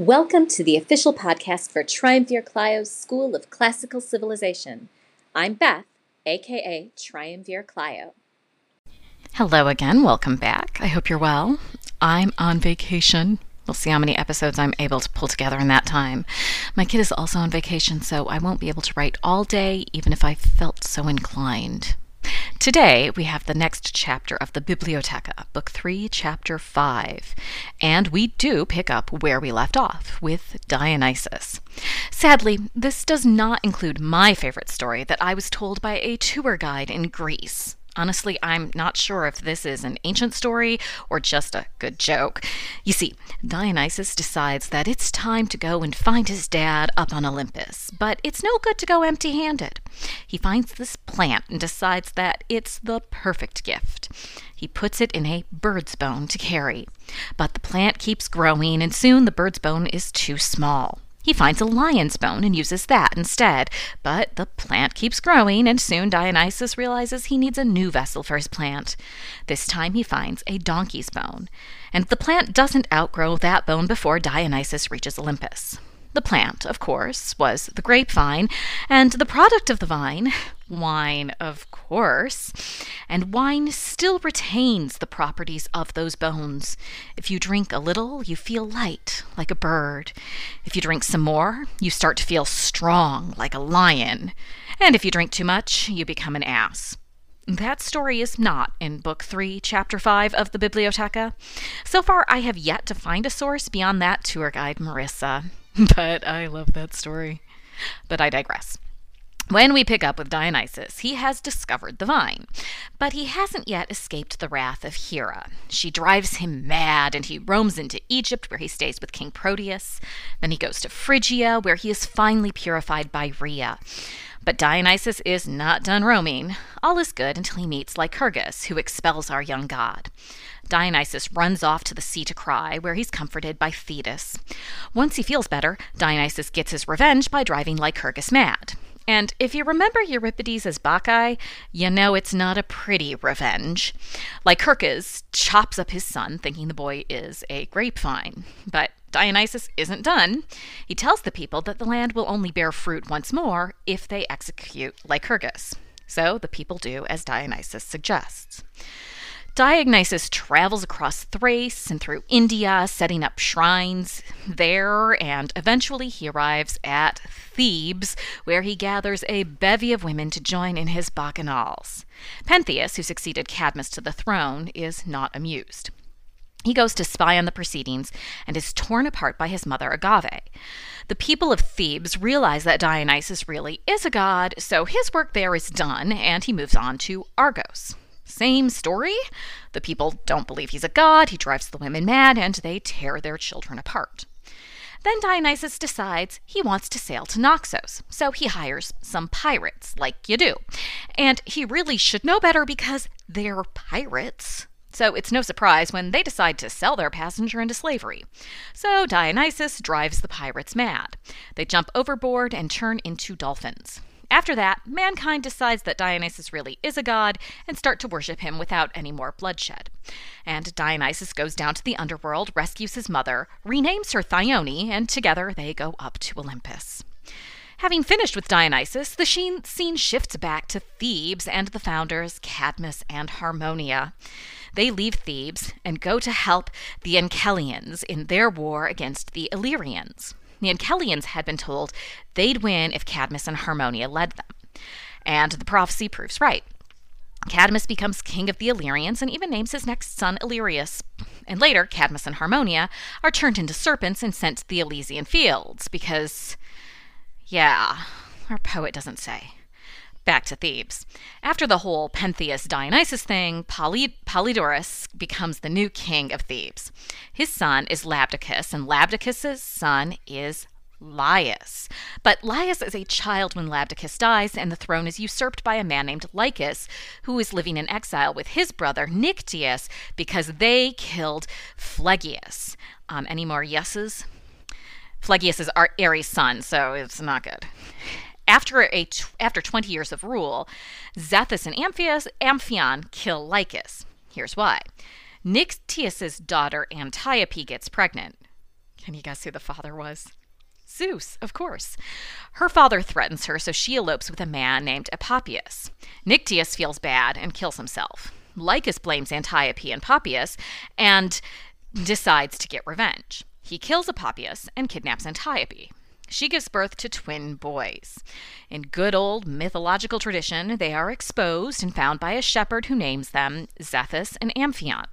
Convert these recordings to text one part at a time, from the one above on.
Welcome to the official podcast for Triumvir Clio's School of Classical Civilization. I'm Beth, aka Triumvir Clio. Hello again, welcome back. I hope you're well. I'm on vacation. We'll see how many episodes I'm able to pull together in that time. My kid is also on vacation, so I won't be able to write all day, even if I felt so inclined. Today, we have the next chapter of the Bibliotheca, Book 3, Chapter 5, and we do pick up where we left off with Dionysus. Sadly, this does not include my favorite story that I was told by a tour guide in Greece. Honestly, I'm not sure if this is an ancient story or just a good joke. You see, Dionysus decides that it's time to go and find his dad up on Olympus, but it's no good to go empty handed. He finds this plant and decides that it's the perfect gift. He puts it in a bird's bone to carry, but the plant keeps growing, and soon the bird's bone is too small. He finds a lion's bone and uses that instead, but the plant keeps growing, and soon Dionysus realizes he needs a new vessel for his plant. This time he finds a donkey's bone, and the plant doesn't outgrow that bone before Dionysus reaches Olympus. The plant, of course, was the grapevine, and the product of the vine, wine, of course. And wine still retains the properties of those bones. If you drink a little, you feel light, like a bird. If you drink some more, you start to feel strong, like a lion. And if you drink too much, you become an ass. That story is not in Book 3, Chapter 5 of the Bibliotheca. So far, I have yet to find a source beyond that tour guide, Marissa. but I love that story. But I digress. When we pick up with Dionysus, he has discovered the vine, but he hasn't yet escaped the wrath of Hera. She drives him mad, and he roams into Egypt, where he stays with King Proteus. Then he goes to Phrygia, where he is finally purified by Rhea. But Dionysus is not done roaming. All is good until he meets Lycurgus, who expels our young god. Dionysus runs off to the sea to cry, where he's comforted by Thetis. Once he feels better, Dionysus gets his revenge by driving Lycurgus mad. And if you remember Euripides as Bacchae, you know it's not a pretty revenge. Lycurgus chops up his son, thinking the boy is a grapevine. But Dionysus isn't done. He tells the people that the land will only bear fruit once more if they execute Lycurgus. So the people do as Dionysus suggests. Dionysus travels across Thrace and through India, setting up shrines there, and eventually he arrives at Thebes, where he gathers a bevy of women to join in his bacchanals. Pentheus, who succeeded Cadmus to the throne, is not amused. He goes to spy on the proceedings and is torn apart by his mother Agave. The people of Thebes realize that Dionysus really is a god, so his work there is done, and he moves on to Argos. Same story. The people don't believe he's a god, he drives the women mad, and they tear their children apart. Then Dionysus decides he wants to sail to Naxos, so he hires some pirates, like you do. And he really should know better because they're pirates. So it's no surprise when they decide to sell their passenger into slavery. So Dionysus drives the pirates mad. They jump overboard and turn into dolphins. After that, mankind decides that Dionysus really is a god and start to worship him without any more bloodshed. And Dionysus goes down to the underworld, rescues his mother, renames her Thyone, and together they go up to Olympus. Having finished with Dionysus, the scene shifts back to Thebes and the founders, Cadmus and Harmonia. They leave Thebes and go to help the Enchelians in their war against the Illyrians. The Enchelians had been told they'd win if Cadmus and Harmonia led them. And the prophecy proves right. Cadmus becomes king of the Illyrians and even names his next son Illyrius. And later, Cadmus and Harmonia are turned into serpents and sent to the Elysian fields because, yeah, our poet doesn't say. Back to Thebes. After the whole Pentheus Dionysus thing, Poly- Polydorus becomes the new king of Thebes. His son is Labdacus, and Labdacus's son is Laius. But Laius is a child when Labdacus dies, and the throne is usurped by a man named Lycus, who is living in exile with his brother Nycteus because they killed Phlegius. Um, any more yeses? Phlegius is Ares' son, so it's not good. After, a after 20 years of rule, Zethus and Amphias, Amphion kill Lycus. Here's why. Nycteus's daughter Antiope gets pregnant. Can you guess who the father was? Zeus, of course. Her father threatens her, so she elopes with a man named Epopeus. Nyctius feels bad and kills himself. Lycus blames Antiope and Epopeus and decides to get revenge. He kills Epopeus and kidnaps Antiope. She gives birth to twin boys. In good old mythological tradition, they are exposed and found by a shepherd who names them Zethus and Amphion.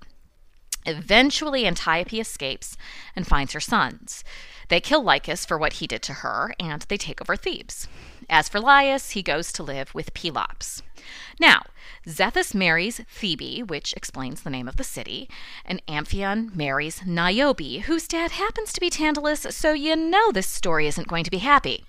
Eventually, Antiope escapes and finds her sons. They kill Lycus for what he did to her, and they take over Thebes. As for Laius, he goes to live with Pelops. Now, Zethus marries Thebe, which explains the name of the city, and Amphion marries Niobe, whose dad happens to be Tantalus, so you know this story isn't going to be happy.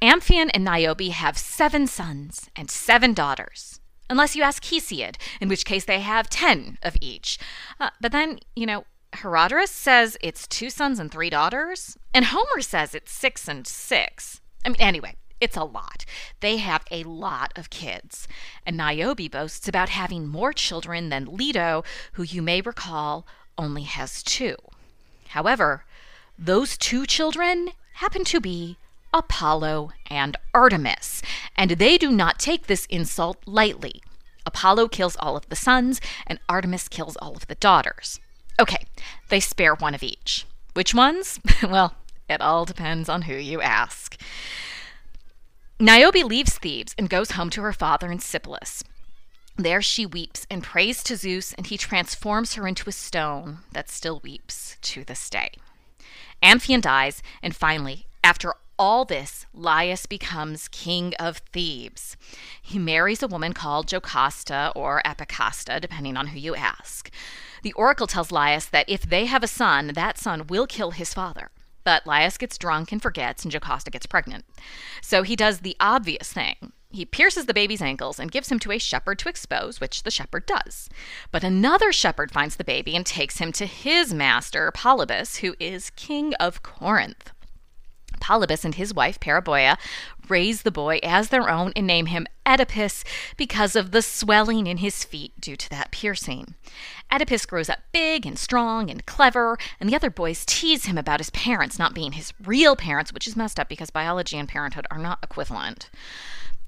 Amphion and Niobe have seven sons and seven daughters unless you ask Hesiod, in which case they have 10 of each. Uh, but then, you know, Herodotus says it's two sons and three daughters, and Homer says it's six and six. I mean, anyway, it's a lot. They have a lot of kids. And Niobe boasts about having more children than Leto, who you may recall only has two. However, those two children happen to be Apollo and Artemis, and they do not take this insult lightly. Apollo kills all of the sons, and Artemis kills all of the daughters. Okay, they spare one of each. Which ones? well, it all depends on who you ask. Niobe leaves Thebes and goes home to her father in Sipylus. There she weeps and prays to Zeus, and he transforms her into a stone that still weeps to this day. Amphion dies, and finally, after all this, Laius becomes king of Thebes. He marries a woman called Jocasta or Epicasta, depending on who you ask. The oracle tells Laius that if they have a son, that son will kill his father. But Laius gets drunk and forgets, and Jocasta gets pregnant. So he does the obvious thing. He pierces the baby's ankles and gives him to a shepherd to expose, which the shepherd does. But another shepherd finds the baby and takes him to his master, Polybus, who is king of Corinth. Polybus and his wife Periboea raise the boy as their own and name him Oedipus because of the swelling in his feet due to that piercing. Oedipus grows up big and strong and clever, and the other boys tease him about his parents not being his real parents, which is messed up because biology and parenthood are not equivalent.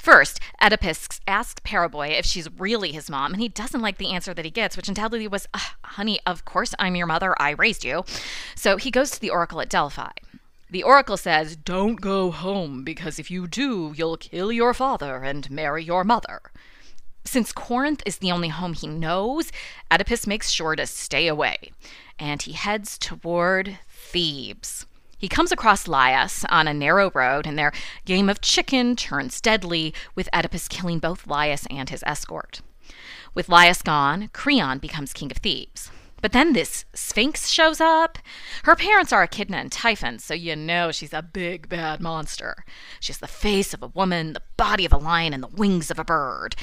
First, Oedipus asks Periboea if she's really his mom, and he doesn't like the answer that he gets, which undoubtedly was, ah, Honey, of course I'm your mother. I raised you. So he goes to the oracle at Delphi. The oracle says, Don't go home, because if you do, you'll kill your father and marry your mother. Since Corinth is the only home he knows, Oedipus makes sure to stay away, and he heads toward Thebes. He comes across Laius on a narrow road, and their game of chicken turns deadly, with Oedipus killing both Laius and his escort. With Laius gone, Creon becomes king of Thebes. But then this Sphinx shows up. Her parents are Echidna and Typhon, so you know she's a big bad monster. She has the face of a woman, the body of a lion, and the wings of a bird.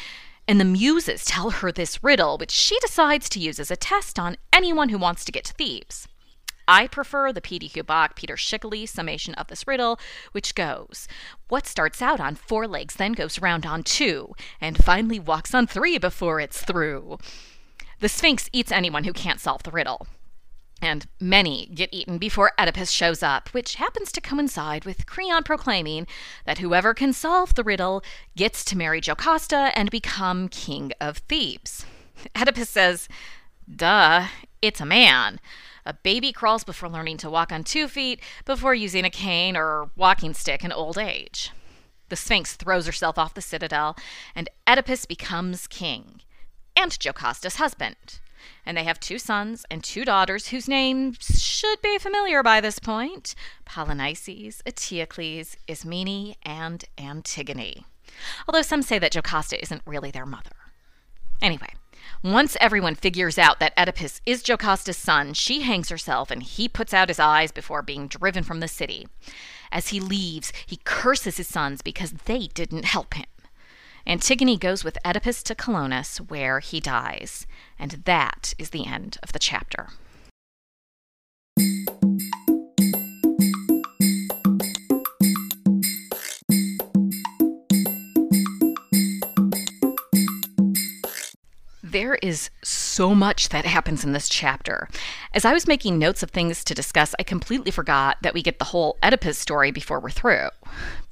And the muses tell her this riddle, which she decides to use as a test on anyone who wants to get to Thebes. I prefer the P.D.Q. Bach Peter Schickele summation of this riddle, which goes What starts out on four legs then goes round on two, and finally walks on three before it's through. The Sphinx eats anyone who can't solve the riddle. And many get eaten before Oedipus shows up, which happens to coincide with Creon proclaiming that whoever can solve the riddle gets to marry Jocasta and become king of Thebes. Oedipus says, Duh, it's a man. A baby crawls before learning to walk on two feet, before using a cane or walking stick in old age. The Sphinx throws herself off the citadel, and Oedipus becomes king and Jocasta's husband. And they have two sons and two daughters whose names should be familiar by this point Polynices, Eteocles, Ismene, and Antigone. Although some say that Jocasta isn't really their mother. Anyway, once everyone figures out that Oedipus is Jocasta's son, she hangs herself and he puts out his eyes before being driven from the city. As he leaves, he curses his sons because they didn't help him. Antigone goes with Oedipus to Colonus, where he dies. And that is the end of the chapter. There is so much that happens in this chapter. As I was making notes of things to discuss, I completely forgot that we get the whole Oedipus story before we're through.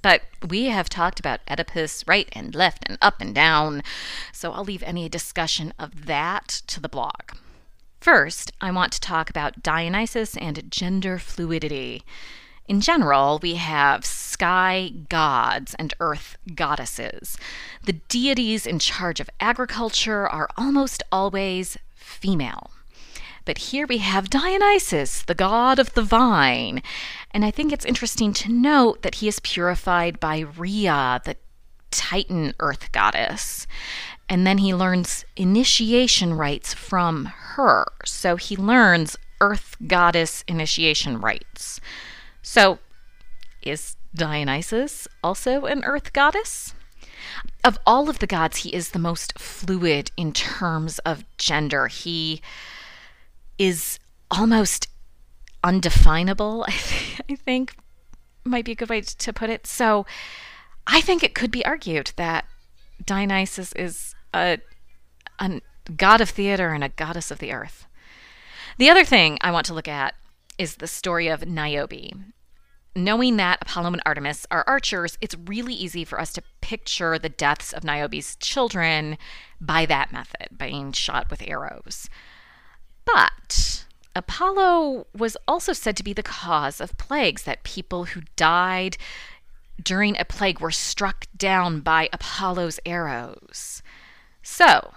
But we have talked about Oedipus right and left and up and down, so I'll leave any discussion of that to the blog. First, I want to talk about Dionysus and gender fluidity. In general, we have sky gods and earth goddesses. The deities in charge of agriculture are almost always female. But here we have Dionysus, the god of the vine. And I think it's interesting to note that he is purified by Rhea, the Titan earth goddess. And then he learns initiation rites from her. So he learns earth goddess initiation rites. So, is Dionysus also an earth goddess? Of all of the gods, he is the most fluid in terms of gender. He is almost undefinable, I, think might be a good way to put it. So, I think it could be argued that Dionysus is a, a god of theater and a goddess of the earth. The other thing I want to look at is the story of Niobe knowing that Apollo and Artemis are archers, it's really easy for us to picture the deaths of Niobe's children by that method, being shot with arrows. But Apollo was also said to be the cause of plagues, that people who died during a plague were struck down by Apollo's arrows. So,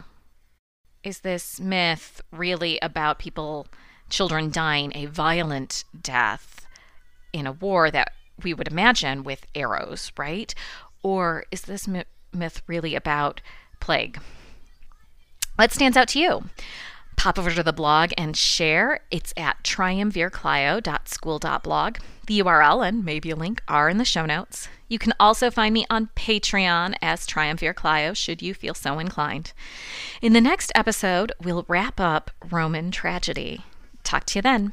is this myth really about people, children dying a violent death? In a war that we would imagine with arrows, right? Or is this myth really about plague? What stands out to you? Pop over to the blog and share. It's at triumvirclio.school.blog. The URL and maybe a link are in the show notes. You can also find me on Patreon as Triumvir Clio should you feel so inclined. In the next episode, we'll wrap up Roman tragedy. Talk to you then.